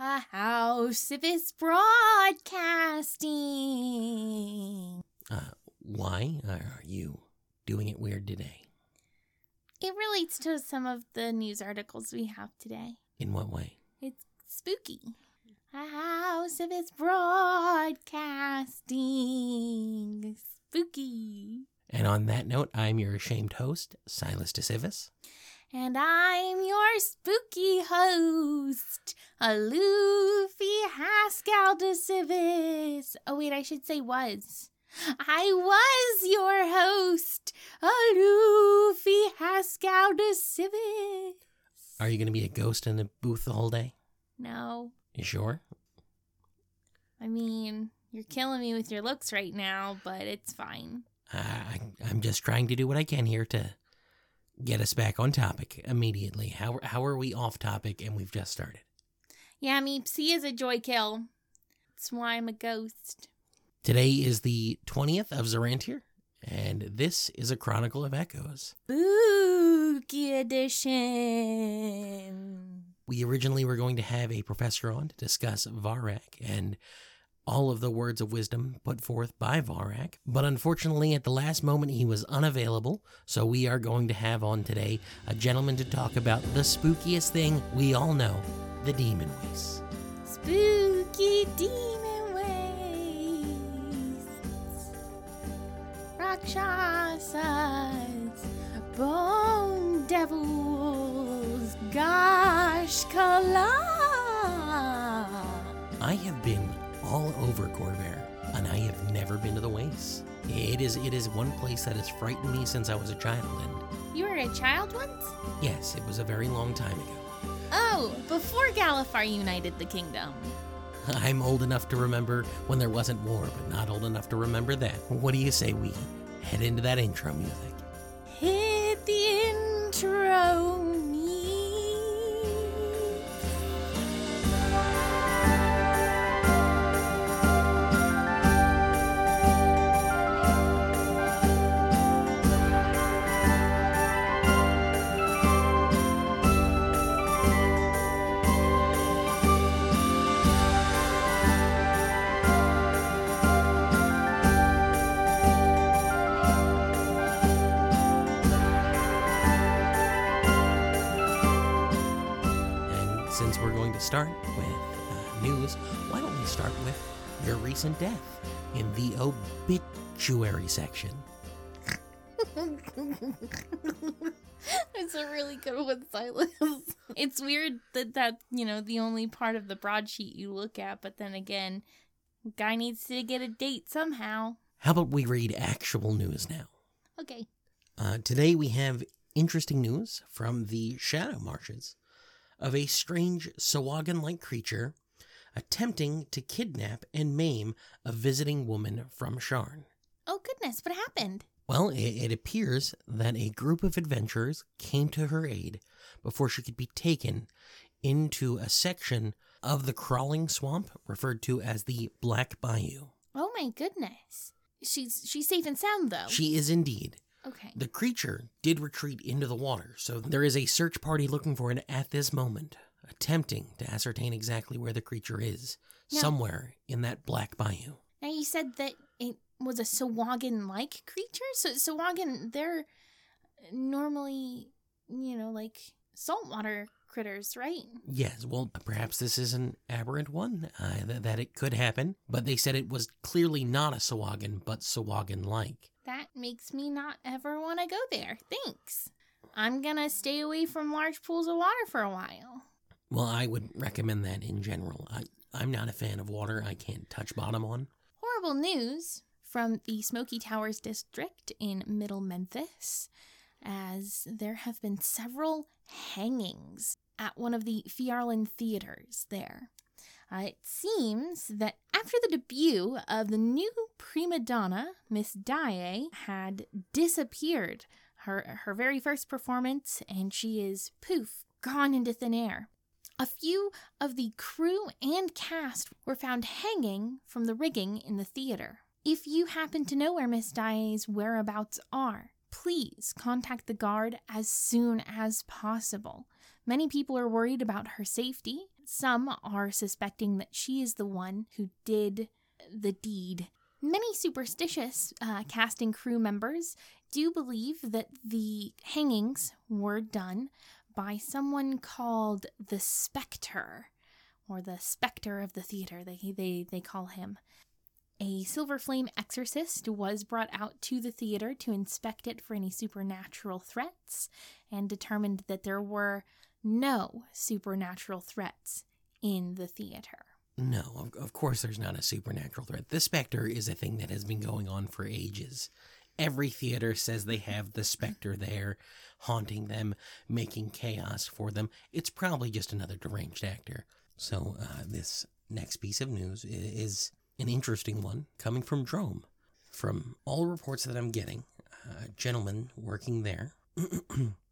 a house of its broadcasting. Uh, why are you doing it weird today? It relates to some of the news articles we have today. In what way? It's spooky. A house of its broadcasting. Spooky. And on that note, I'm your ashamed host, Silas d'Sivis. And I'm your spooky host, Luffy Haskell d'Sivis. Oh, wait, I should say was. I was your host, Luffy Haskell d'Sivis. Are you going to be a ghost in the booth the whole day? No, You sure? I mean, you're killing me with your looks right now, but it's fine. Uh, I, I'm just trying to do what I can here to get us back on topic immediately. How, how are we off topic and we've just started? Yeah, Meepsy is a joy kill. That's why I'm a ghost. Today is the 20th of Zarantyr, and this is a Chronicle of Echoes. Spooky edition. We originally were going to have a professor on to discuss Vvaraak and all of the words of wisdom put forth by Vvaraak, but unfortunately at the last moment he was unavailable, so we are going to have on today a gentleman to talk about the spookiest thing we all know, the demon waste. Spooky demon ways. Rakshasas. Bone devils. Ghaash'kala. I have been all over Khorvaire, and I have never been to the Waste. It is it is one place that has frightened me since I was a child, and You were a child once? yes, it was a very long time ago. Oh, before Galifar united the kingdom. I'm old enough to remember when there wasn't war, but not old enough to remember that. What do you say we head into that intro music? Hit the intro start with uh, news, why don't we start with your recent death in the obituary section? it's a really good one, Silas. it's weird that that's, you know, the only part of the broadsheet you look at, but then again, guy needs to get a date somehow. How about we read actual news now? Okay. Uh, today we have interesting news from the Shadow Marshes of a strange sahuagin like creature attempting to kidnap and maim a visiting woman from Sharn. Oh, goodness, what happened? Well, it, it appears that a group of adventurers came to her aid before she could be taken into a section of the crawling swamp referred to as the Black Bayou. Oh, my goodness. She's she's safe and sound, though. She is indeed. Okay. The creature did retreat into the water, so there is a search party looking for it at this moment, attempting to ascertain exactly where the creature is, Now- somewhere in that Black Bayou. Now, you said that it was a sahuagin like creature? So, sahuagin, they're normally, you know, like saltwater critters, right? Yes, well, perhaps this is an aberrant one, uh, th- that it could happen, but they said it was clearly not a sahuagin, but sahuagin like. That makes me not ever want to go there. Thanks. I'm gonna stay away from large pools of water for a while. Well, I would recommend that in general. I, I'm not a fan of water I can't touch bottom on. Horrible news from the Smoky Towers district in Middle Menthis, as there have been several hangings at one of the Phiarlan theaters there. Uh, it seems that after the debut of the new prima donna, Miss Daae, had disappeared, her, her very first performance, and she is poof, gone into thin air. A few of the crew and cast were found hanging from the rigging in the theater. If you happen to know where Miss Daae's whereabouts are, please contact the guard as soon as possible. Many people are worried about her safety. Some are suspecting that she is the one who did the deed. Many superstitious uh, casting crew members do believe that the hangings were done by someone called the Spectre, or the Spectre of the theater, they, they, they call him. A Silver Flame exorcist was brought out to the theater to inspect it for any supernatural threats and determined that there were no supernatural threats in the theater. No, of, of course there's not a supernatural threat. The specter is a thing that has been going on for ages. Every theater says they have the specter there, haunting them, making chaos for them. It's probably just another deranged actor. So, uh, this next piece of news is an interesting one coming from Droaam. From all reports that I'm getting, a gentleman working there,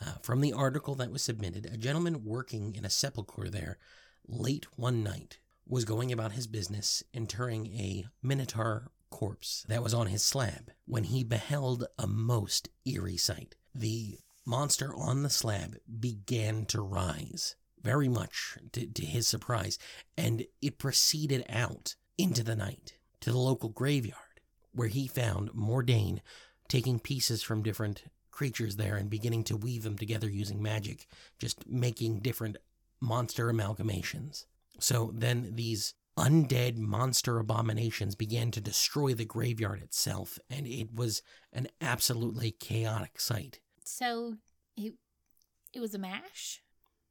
uh, from the article that was submitted, a gentleman working in a sepulchre there late one night was going about his business interring a minotaur corpse that was on his slab when he beheld a most eerie sight. The monster on the slab began to rise, very much to, to his surprise, and it proceeded out into the night to the local graveyard, where he found Mordain taking pieces from different creatures there and beginning to weave them together using magic, just making different monster amalgamations. So then these undead monster abominations began to destroy the graveyard itself, and it was an absolutely chaotic sight. So it it was a mash.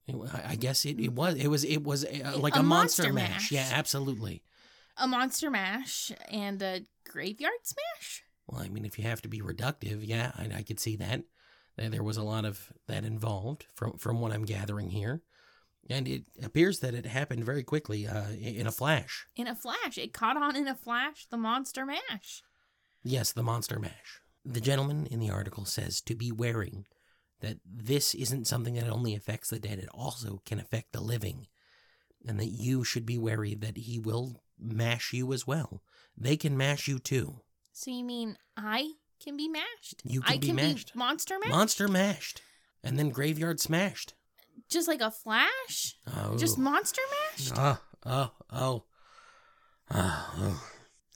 It, I guess it, it was it was it was uh, a, like A a, monster, monster mash. mash. Yeah, absolutely. A monster mash and a graveyard smash. Well, I mean, if you have to be reductive, yeah, I, I could see that. There there was a lot of that involved from from what I'm gathering here, and it appears that it happened very quickly, uh, in a flash. In a flash, it caught on in a flash. The monster mash. Yes, the monster mash. The gentleman in the article says to be wary that this isn't something that only affects the dead; it also can affect the living, and that you should be wary that he will mash you as well. They can mash you too. So you mean I can be mashed? You can I be can mashed. be monster mashed. Monster mashed, and then graveyard smashed. Just like a flash. Oh, Just monster mashed. Oh, oh, oh. Oh, oh.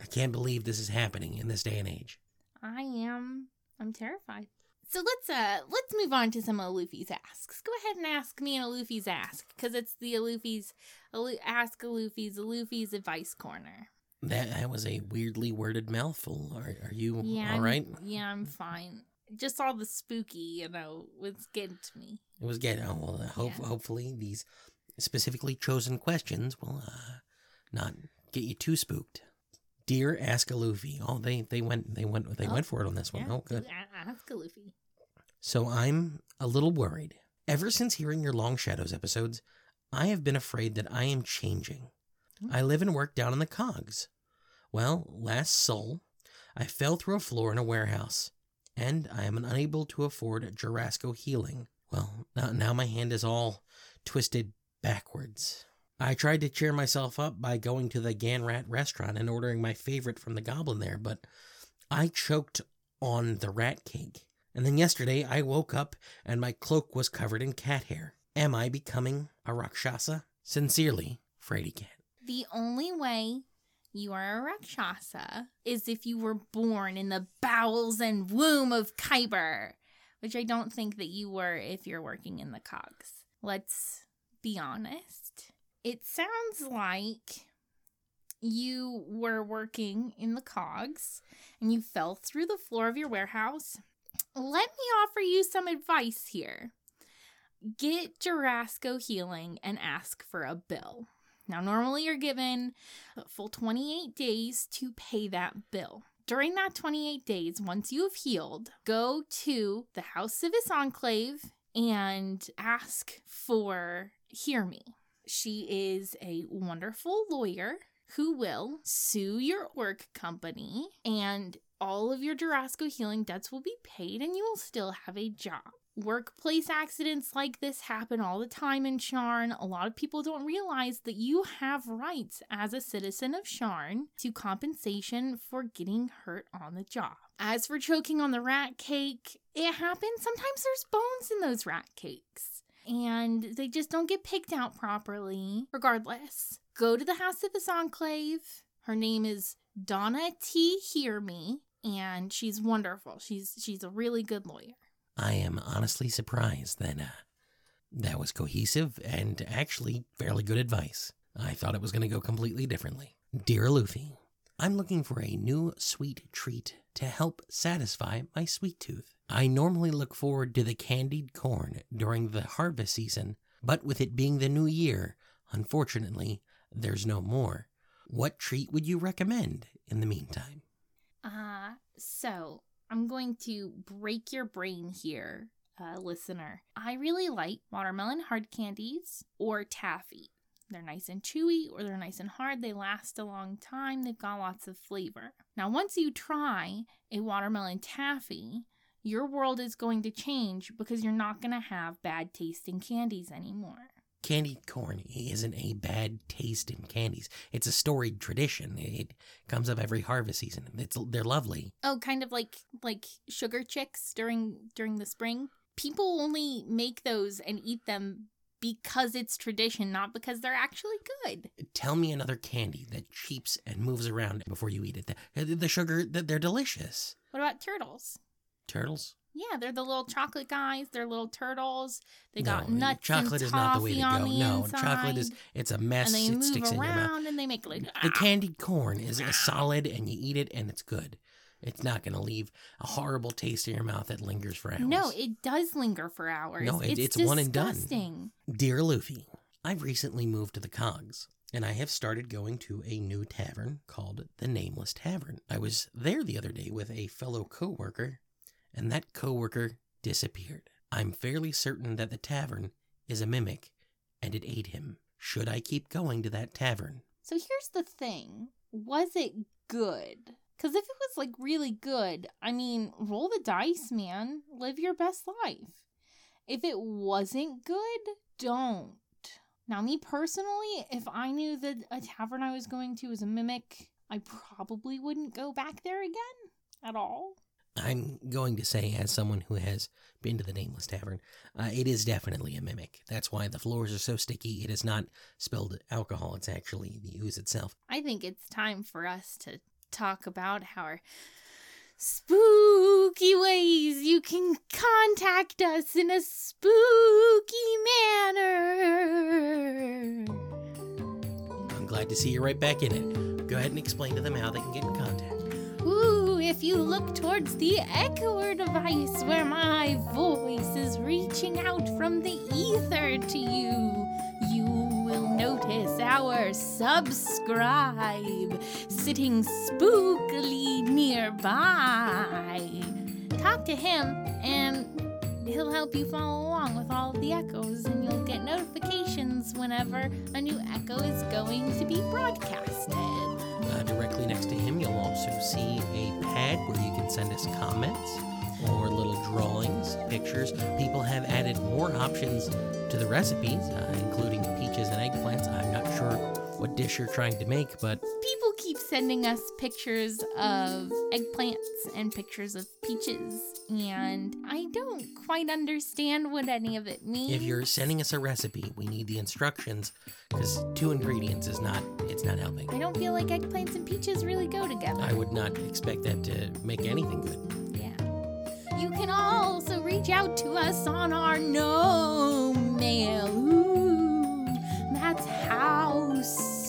I can't believe this is happening in this day and age. I am. I'm terrified. So let's uh let's move on to some of Luffy's asks. Go ahead and ask me an Luffy's ask because it's the Luffy's Alu- ask a Luffy's Luffy's advice corner. That that was a weirdly worded mouthful. Are, are you all right? Yeah, all I'm- right? Yeah, I'm fine. Just all the spooky, you know, was getting to me. It was getting. Oh, well, hope, Yeah. hopefully these specifically chosen questions will uh, not get you too spooked. Dear Ask a Luffy. Oh, they they went they went they Oh, went for it on this one. Yeah, Oh, good. Ask a Luffy. So I'm a little worried. Ever since hearing your Long Shadows episodes, I have been afraid that I am changing. I live and work down in the cogs. Well, last Sol, I fell through a floor in a warehouse, and I am unable to afford Jorasco healing. Well, now, my hand is all twisted backwards. I tried to cheer myself up by going to the Ganrat restaurant and ordering my favorite from the goblin there, but I choked on the rat cake. And then yesterday I woke up and my cloak was covered in cat hair. Am I becoming a Rakshasa? Sincerely, Frady Cat. The only way you are a Rakshasa is if you were born in the bowels and womb of Khyber, which I don't think that you were if you're working in the cogs. Let's be honest. It sounds like you were working in the cogs and you fell through the floor of your warehouse. Let me offer you some advice here. Get Jorasco healing and ask for a bill. Now, normally you're given a full 28 days to pay that bill. During that 28 days, once you have healed, go to the House of Sivis Enclave and ask for Hear Me. She is a wonderful lawyer who will sue your work company and all of your Jorasco healing debts will be paid and you will still have a job. Workplace accidents like this happen all the time in Sharn. A lot of people don't realize that you have rights as a citizen of Sharn to compensation for getting hurt on the job. As for choking on the rat cake, it happens. Sometimes there's bones in those rat cakes. and they just don't get picked out properly. Regardless, go to the House of the Enclave. Her name is Donna T. Hear Me, and she's wonderful. She's she's a really good lawyer. I am honestly surprised that uh, that was cohesive and actually fairly good advice. I thought it was going to go completely differently. Dear Luffy, I'm looking for a new sweet treat to help satisfy my sweet tooth. I normally look forward to the candied corn during the harvest season, but with it being the new year, unfortunately, there's no more. What treat would you recommend in the meantime? Uh, so I'm going to break your brain here, uh, listener. I really like watermelon hard candies or taffy. They're nice and chewy or they're nice and hard. They last a long time. They've got lots of flavor. Now, once you try a watermelon taffy, your world is going to change because you're not going to have bad tasting candies anymore. Candied corn isn't a bad taste in candies. It's a storied tradition. It comes up every harvest season. It's they're lovely. Oh, kind of like like sugar chicks during during the spring. People only make those and eat them because it's tradition, not because they're actually good. Tell me another candy that cheeps and moves around before you eat it. The, the sugar, they're delicious. What about turtles? Turtles? Yeah, they're the little chocolate guys. They're little turtles. They got no, nuts chocolate and is not the way to go. no, inside. chocolate is it's a mess. And they it move sticks around in your mouth. and they make like the ah. candied corn is a ah. solid, and you eat it, and it's good. It's not going to leave a horrible taste in your mouth that lingers for hours. No, it does linger for hours. No, it, it's, it's one and done. Dear Luffy, I've recently moved to the Cogs, and I have started going to a new tavern called the Nameless Tavern. I was there the other day with a fellow coworker, and that coworker disappeared. I'm fairly certain that the tavern is a mimic, and it ate him. Should I keep going to that tavern? So here's the thing. Was it good? Because if it was like really good, I mean, roll the dice, man. Live your best life. If it wasn't good, don't. Now, me personally, if I knew that a tavern I was going to was a mimic, I probably wouldn't go back there again at all. I'm going to say, as someone who has been to the Nameless Tavern, uh, it is definitely a mimic. That's why the floors are so sticky. It is not spilled alcohol, it's actually the ooze itself. I think it's time for us to talk about our spooky ways you can contact us in a spooky manner. I'm glad to see you right back in it. Go ahead and explain to them how they can get in contact. If you look towards the echoer device where my voice is reaching out from the ether to you, you will notice our subscribe sitting spookily nearby. Talk to him, and he'll help you follow along with all the echoes, and you'll get notifications whenever a new echo is going to be broadcasted. Directly next to him, you'll also see a pad where you can send us comments or little drawings, pictures. People have added more options to the recipes, uh, including peaches and eggplants. I'm not sure what dish you're trying to make, but people sending us pictures of eggplants and pictures of peaches, and I don't quite understand what any of it means. If you're sending us a recipe, we need the instructions because two ingredients is not it's not helping. I don't feel like eggplants and peaches really go together. I would not expect that to make anything good. Yeah. You can also reach out to us on our no mail. Ooh, that's house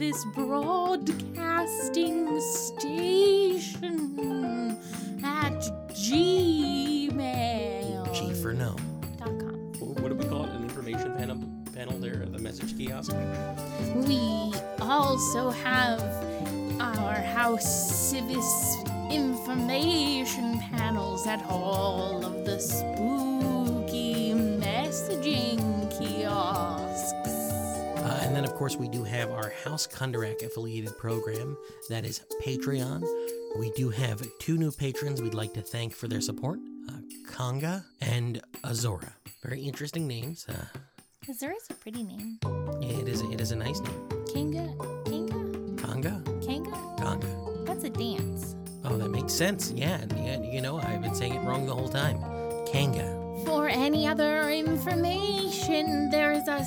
service broadcasting station at gmail. G for no. Dot com. What do we call it? An information panel, panel there, the message kiosk. We also have our house sivis information panels at all of the spooky course, we do have our House Kundarak affiliated program that is Patreon. We do have two new patrons we'd like to thank for their support uh, Kanga and Azora. Very interesting names. Uh, Azora is a pretty name. it is it is a nice name. Kanga? Kanga? Kanga? Kanga? Kanga. That's a dance. Oh, that makes sense. Yeah, yeah, you know, I've been saying it wrong the whole time. Kanga. For any other information, there's a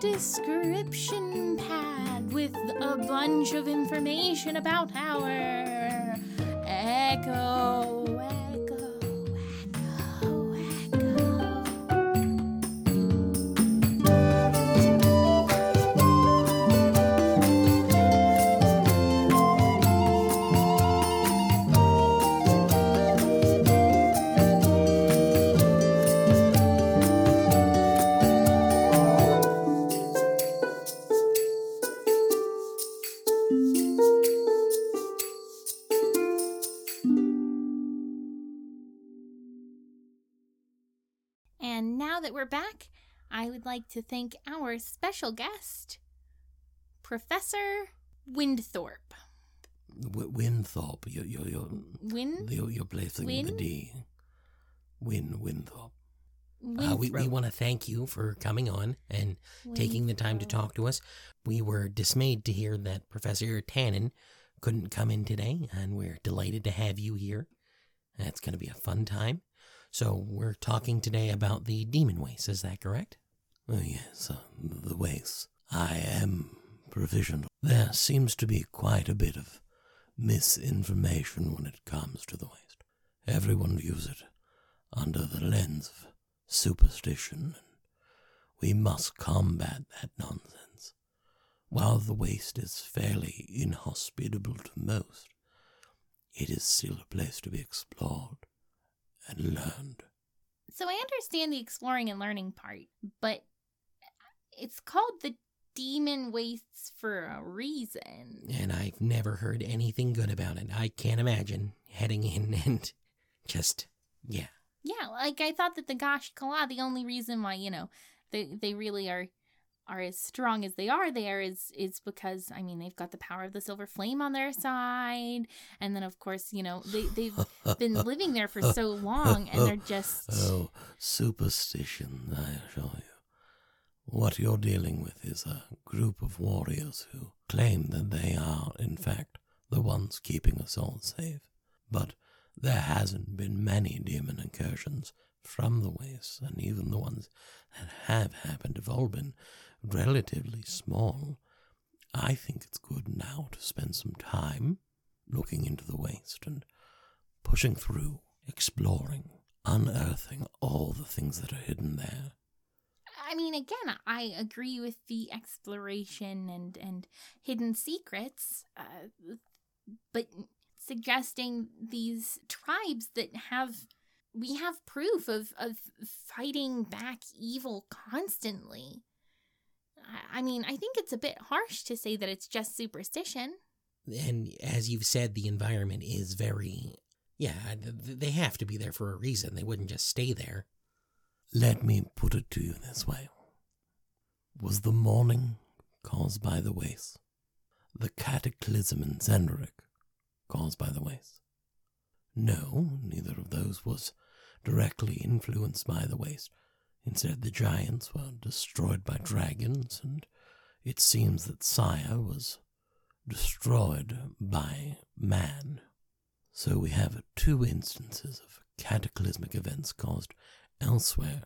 description pad with a bunch of information about our. Echo, like to thank our special guest, Professor Windthorpe. W- Winthorpe, you, you, you, Win? you're, you're placing the D. Win, Winthorpe. Uh, we we want to thank you for coming on and taking the time to talk to us. We were dismayed to hear that Professor Tannen couldn't come in today, and we're delighted to have you here. It's going to be a fun time. So, we're talking today about the demon waste, is that correct? Oh, yes, uh, the waste. I am proficient. There seems to be quite a bit of misinformation when it comes to the waste. Everyone views it under the lens of superstition, we must combat that nonsense. While the waste is fairly inhospitable to most, it is still a place to be explored and learned. So I understand the exploring and learning part, but it's called the demon wastes for a reason. And I've never heard anything good about it. I can't imagine heading in and just, yeah. Yeah, like I thought that the Ghaash'kala, the only reason why, you know, they they really are are as strong as they are there is is because I mean they've got the power of the silver flame on their side. And then of course, you know, they they've been living there for so long and they're just Oh, superstition, I assure you. What you're dealing with is a group of warriors who claim that they are, in fact, the ones keeping us all safe. But there hasn't been many demon incursions from the waste, and even the ones that have happened have all been relatively small. I think it's good now to spend some time looking into the waste and pushing through, exploring, unearthing all the things that are hidden there. I mean, again, I agree with the exploration and and hidden secrets, uh, but suggesting these tribes that have we have proof of of fighting back evil constantly. I- I mean, I think it's a bit harsh to say that it's just superstition. And as you've said, the environment is very. Yeah, they have to be there for a reason. They wouldn't just stay there. Let me put it to you this way Was the mourning caused by the waste? The cataclysm in Xen'drik caused by the waste? No, neither of those was directly influenced by the waste. Instead, the giants were destroyed by dragons, and it seems that Cyre was destroyed by man. So we have two instances of cataclysmic events caused elsewhere,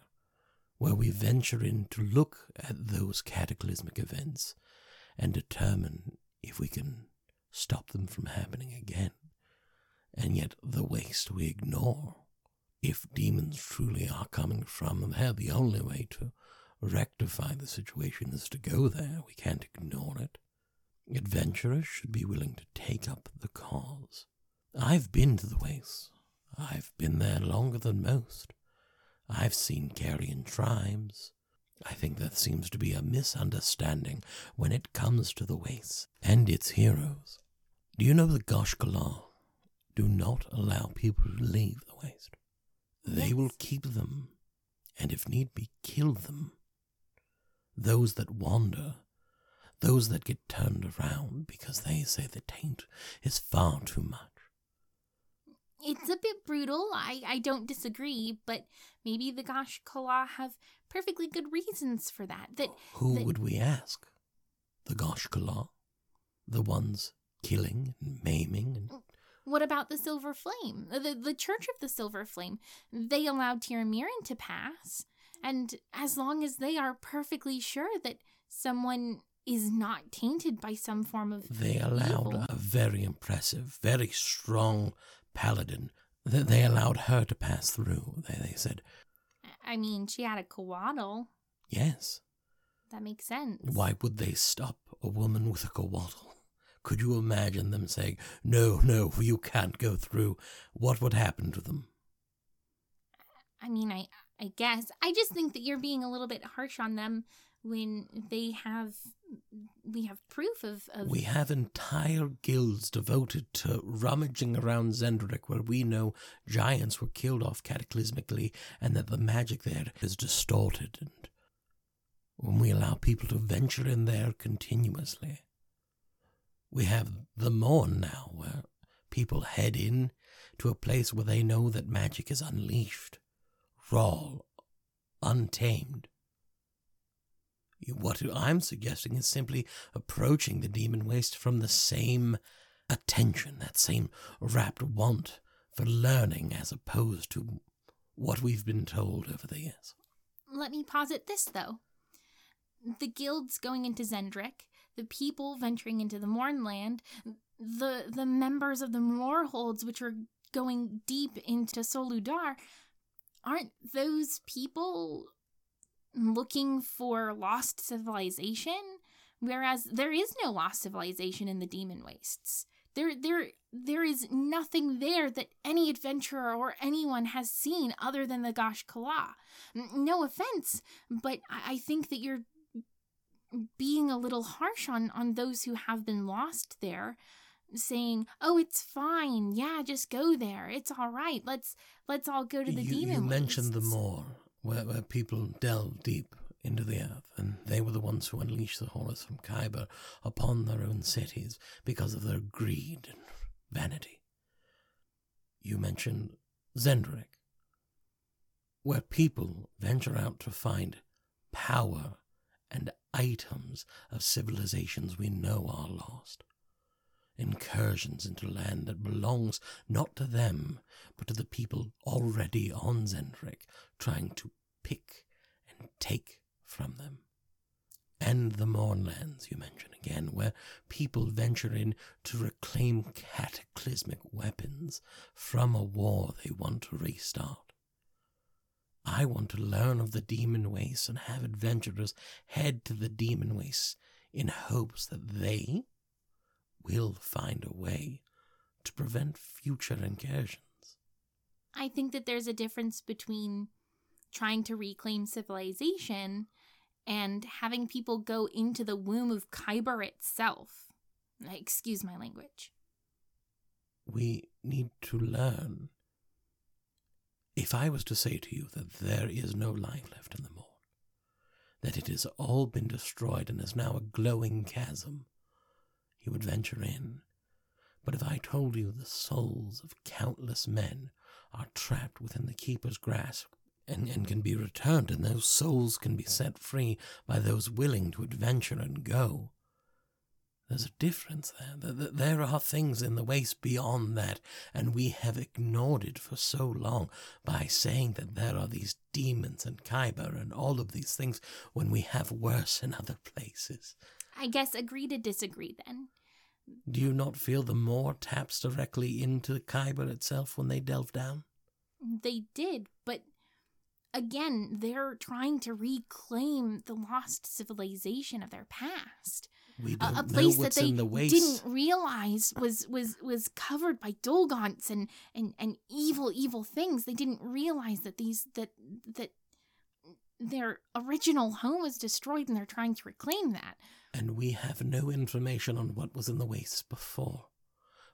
where we venture in to look at those cataclysmic events and determine if we can stop them from happening again. And yet, the waste we ignore. If demons truly are coming from there, the only way to rectify the situation is to go there. We can't ignore it. Adventurers should be willing to take up the cause. I've been to the waste. I've been there longer than most. I've seen carrion tribes. I think there seems to be a misunderstanding when it comes to the waste and its heroes. Do you know the Ghaash'kala do not allow people to leave the waste? They will keep them, and if need be, kill them. Those that wander, those that get turned around because they say the taint is far too much. It's a bit brutal. I, I don't disagree, but maybe the Ghaash'kala have perfectly good reasons for that. That Who the- would we ask? The Ghaash'kala? The ones killing and maiming and mm, What about the Silver Flame? The, the Church of the Silver Flame. They allowed Tira Miron to pass. And as long as they are perfectly sure that someone is not tainted by some form of They allowed evil. a very impressive, very strong paladin. Th- They allowed her to pass through. They, they said, I mean, she had a coatl. yes. That makes sense. Why would they stop a woman with a coatl? Could you imagine them saying, no, no, you can't go through? What would happen to them? I mean, I I guess I just think that you're being a little bit harsh on them when they have we have proof of of We have entire guilds devoted to rummaging around Xen'drik where we know giants were killed off cataclysmically and that the magic there is distorted. And when we allow people to venture in there continuously, we have the Morn now where people head in to a place where they know that magic is unleashed, raw, untamed. What I'm suggesting is simply approaching the demon waste from the same attention, that same rapt want for learning as opposed to what we've been told over the years. Let me posit this though. The guilds going into Xen'drik, the people venturing into the Mournland, the the members of the Mror Holds which are going deep into Sol Udar, aren't those people looking for lost civilization? Whereas there is no lost civilization in the demon wastes. There there there is nothing there that any adventurer or anyone has seen other than the Ghaash'kala. No offense, but I think that you're being a little harsh on on those who have been lost there saying oh it's fine yeah just go there it's all right let's let's all go to the you, demon you mentioned the wastes." Moor, where, where people delve deep into the earth, and they were the ones who unleashed the horrors from Khyber upon their own cities because of their greed and vanity. You mentioned Xen'drik, where people venture out to find power and items of civilizations we know are lost. Incursions into land that belongs not to them, but to the people already on Xen'drik, trying to pick and take from them. And the Mournlands, you mention again, where people venture in to reclaim cataclysmic weapons from a war they want to restart. I want to learn of the demon wastes and have adventurers head to the demon wastes in hopes that they will find a way to prevent future incursions. I think that there's a difference between trying to reclaim civilization and having people go into the womb of Khyber itself. Excuse my language. we need to learn. If I was to say to you that there is no life left in the morn, that it has all been destroyed and is now a glowing chasm, you would venture in. But if I told you the souls of countless men are trapped within the keeper's grasp and, and can be returned, and those souls can be set free by those willing to adventure and go, there's a difference there. Th- th- There are things in the waste beyond that, and we have ignored it for so long by saying that there are these demons and Khyber and all of these things when we have worse in other places. I guess agree to disagree then. Do you not feel the Moor taps directly into the Khyber itself when they delve down? They did, but again, they're trying to reclaim the lost civilization of their past. A, a place that they the didn't realize was was was covered by dolgons and and and evil evil things. They didn't realize that these that that their original home was destroyed and they're trying to reclaim that. And we have no information on what was in the waste before.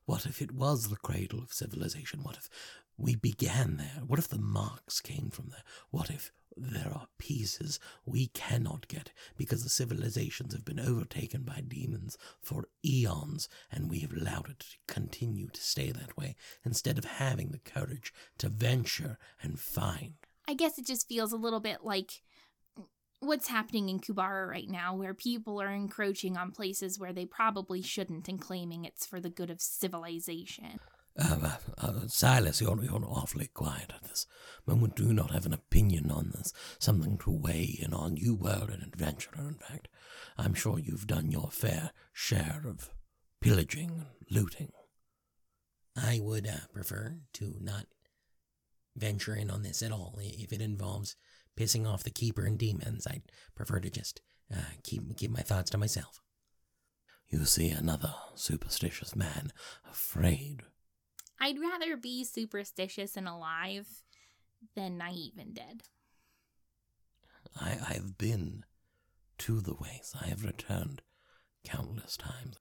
What if it was the cradle of civilization? What if we began there? What if the marks came from there? What if there are pieces we cannot get because the civilizations have been overtaken by demons for eons and we have allowed it to continue to stay that way instead of having the courage to venture and find? I guess it just feels a little bit like what's happening in Q'barra right now, where people are encroaching on places where they probably shouldn't and claiming it's for the good of civilization. Uh, uh, Silas, you're, you're awfully quiet at this moment. Do not have an opinion on this? Something to weigh in on? You were an adventurer, in fact. I'm sure you've done your fair share of pillaging and looting. I would uh, prefer to not venture in on this at all. If it involves pissing off the keeper and demons, I'd prefer to just uh, keep keep my thoughts to myself. You see another superstitious man, afraid. I'd rather be superstitious and alive than naive and dead. I, I have been to the ways. I have returned countless times.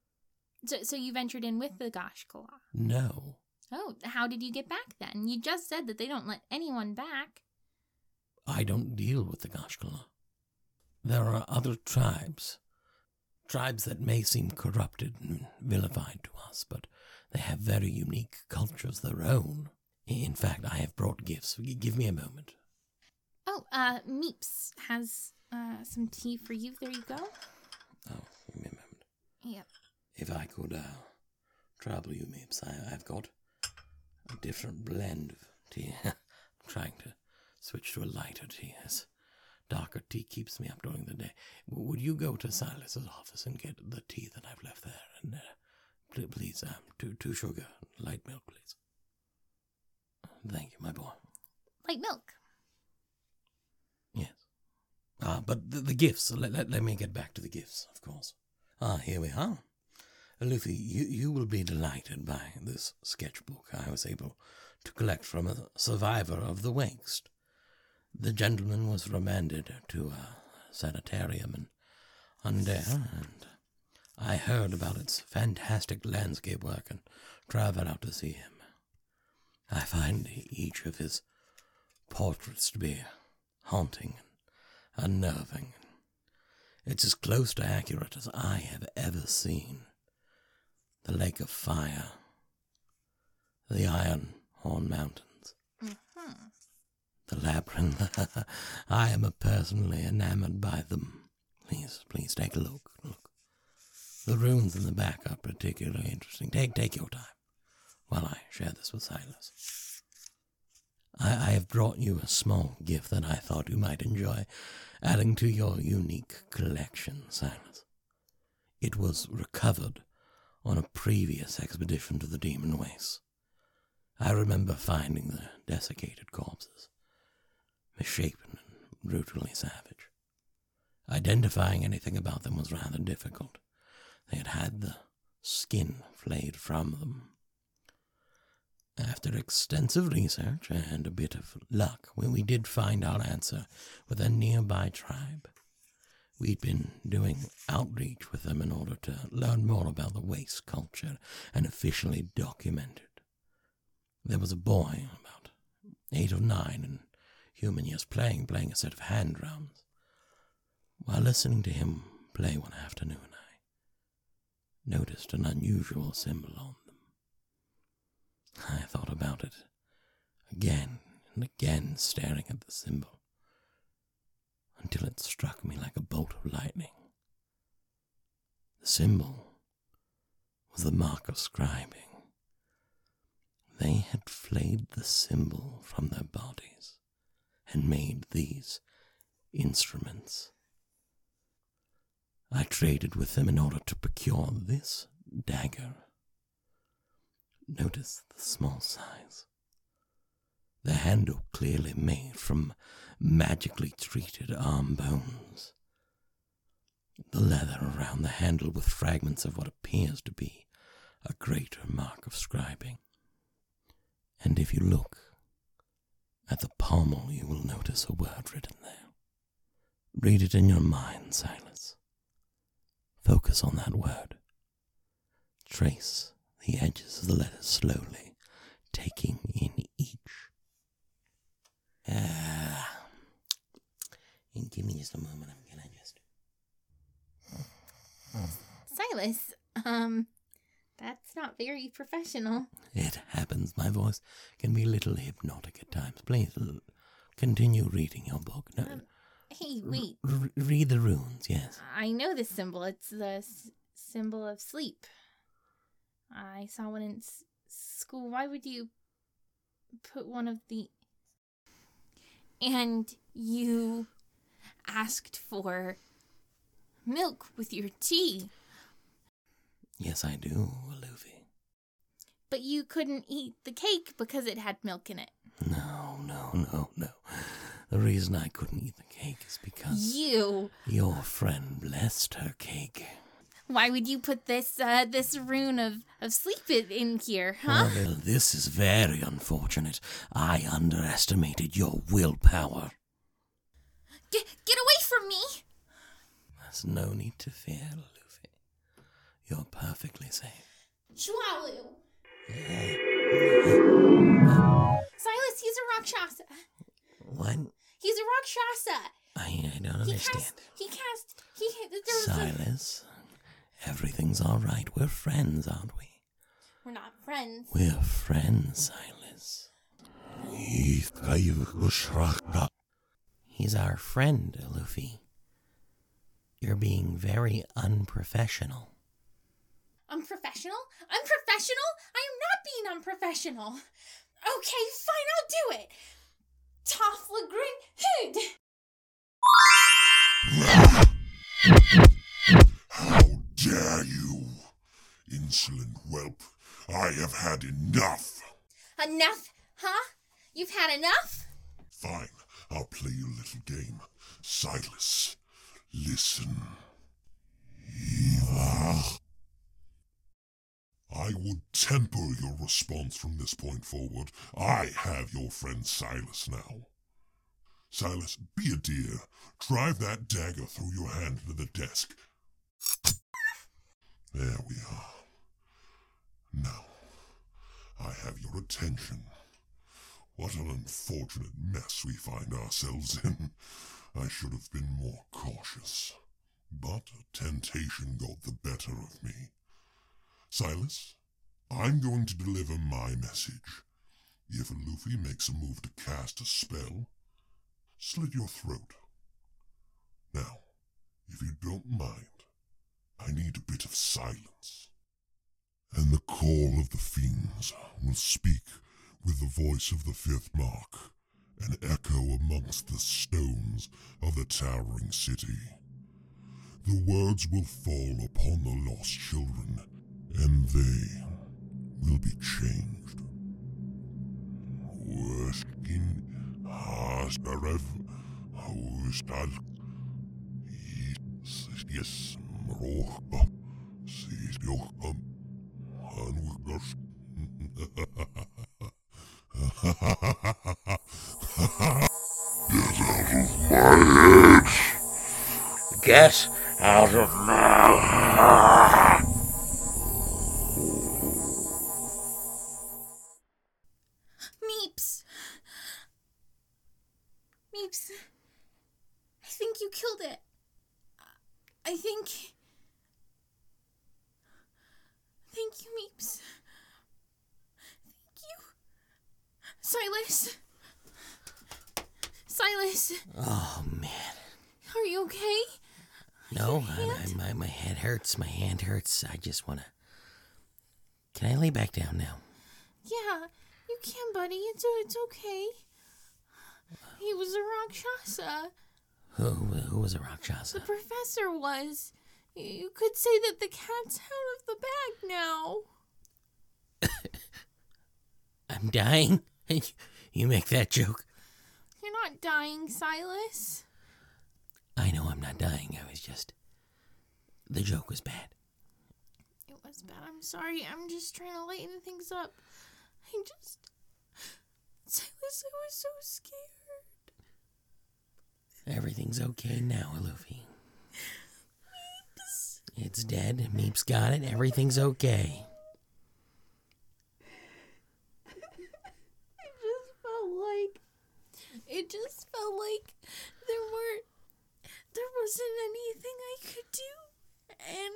So, so you ventured in with the Ghaash'kala? No. Oh, how did you get back then? You just said that they don't let anyone back. I don't deal with the Ghaash'kala. There are other tribes. Tribes that may seem corrupted and vilified to us, but they have very unique cultures their own. In fact, I have brought gifts. Give me a moment. Oh, uh, Meeps has uh, some tea for you. There you go. Oh, give me a moment. Yep. If I could uh, trouble you, Meeps, I, I've got a different blend of tea. I'm trying to switch to a lighter tea as darker tea keeps me up during the day. Would you go to Silas's office and get the tea that I've left there? And uh, please, um, two, two sugar, light milk, please. Thank you, my boy. Light milk. Yes. Ah, but the, the gifts. Let, let, let me get back to the gifts, of course. Ah, here we are. Luffy, you, you will be delighted by this sketchbook I was able to collect from a survivor of the waste. The gentleman was remanded to a sanitarium in Aundair, and I heard about its fantastic landscape work and traveled out to see him. I find each of his portraits to be haunting and unnerving. It's as close to accurate as I have ever seen. The Lake of Fire, the Iron Horn Mountains, mm-hmm. The Labyrinth. I am personally enamored by them. Please, please take a look. Look. The runes in the back are particularly interesting. Take, take your time while I share this with Silas. I, I have brought you a small gift that I thought you might enjoy, adding to your unique collection, Silas. It was recovered on a previous expedition to the Demon Wastes. I remember finding the desiccated corpses, misshapen and brutally savage. Identifying anything about them was rather difficult. They had had the skin flayed from them after extensive research and a bit of luck, we did find our answer with a nearby tribe. We'd been doing outreach with them in order to learn more about the waste culture and officially document it. There was a boy, about eight or nine, in human years, playing, playing a set of hand drums. While listening to him play one afternoon, I noticed an unusual symbol on them. I thought about it again and again, staring at the symbol, until it struck me like a bolt of lightning. The symbol was the mark of scribing. They had flayed the symbol from their bodies and made these instruments. I traded with them in order to procure this dagger Notice the small size. The handle clearly made from magically treated arm bones. The leather around the handle with fragments of what appears to be a greater mark of scribing. And if you look at the pommel, you will notice a word written there. Read it in your mind, Silas. Focus on that word. Trace the edges of the letters slowly, taking in each. Ah. And give me just a moment. I'm gonna just. Silas, um, that's not very professional. It happens. My voice can be a little hypnotic at times. Please l- continue reading your book. No, um, hey, wait. R- read the runes, yes. I know this symbol. It's the s- symbol of sleep. I saw one in S- school. Why would you put one of the. And you asked for milk with your tea, Yes, I do, Luffy. But you couldn't eat the cake because it had milk in it. No, no, no, no. The reason I couldn't eat the cake is because You. your friend blessed her cake. Why would you put this uh, this rune of, of sleep in, here, huh? Well, this is very unfortunate. I underestimated your willpower. Get, get away from me! There's no need to fear, Luffy. You're perfectly safe. Shwalu! Hey, Silas, he's a Rakshasa. what? He's a Rakshasa. I, I don't He understand. cast. He cast. He. There was a, Silas, everything's all right. We're friends, aren't we? we're not friends. We're friends, Silas. He's our friend, Luffy. You're being very unprofessional. Unprofessional? Unprofessional? I am not being unprofessional. Okay, fine, I'll do it. Toffla Grin Hood. How dare you, insolent whelp! I have had enough. Enough, huh? You've had enough? Fine, I'll play you a little game. Silas, listen. Eva. I would temper your response from this point forward. I have your friend Silas now. Silas, be a dear. Drive that dagger through your hand to the desk. There we are. Now, I have your attention. What an unfortunate mess we find ourselves in. I should have been more cautious. But temptation got the better of me. Silas, I'm going to deliver my message. If Luffy makes a move to cast a spell, slit your throat. Now, if you don't mind, I need a bit of silence. And the call of the fiends will speak with the voice of the fifth mark, and echo amongst the stones of the towering city. The words will fall upon the lost children, and they will be changed. Weskin Hastarev Haustal Yes Rohka Sisjohka Hanwikas Get out of my. Meeps. Meeps. I think you killed it. I think. Thank you, Meeps. Thank you. Silas. Silas, Oh, man. are you okay? No, I, I, my, my head hurts. My hand hurts. I just want to. Can I lay back down now? Yeah, you can, buddy. It's it's okay. He was a Rakshasa. Who, who was a Rakshasa? Professor was. You could say that the cat's out of the bag now. I'm dying? you make that joke? You're not dying, Silas. I know I'm not dying. I was just. The joke was bad. It was bad. I'm sorry. I'm just trying to lighten things up. I just. Silas, I was so scared. Everything's okay now, Luffy. It's dead. Meep's got it. Everything's okay. It just felt like. It just felt like there weren't. There wasn't anything I could do. And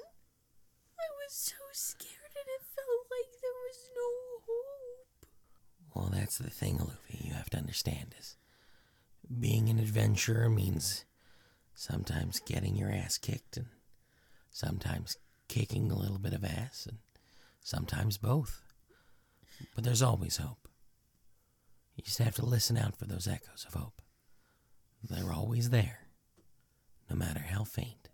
I was so scared and it felt like there was no hope. Well, that's the thing, Luffy. You have to understand is being an adventurer means sometimes getting your ass kicked and sometimes kicking a little bit of ass and sometimes both. But there's always hope. You just have to listen out for those echoes of hope. They're always there, no matter how faint.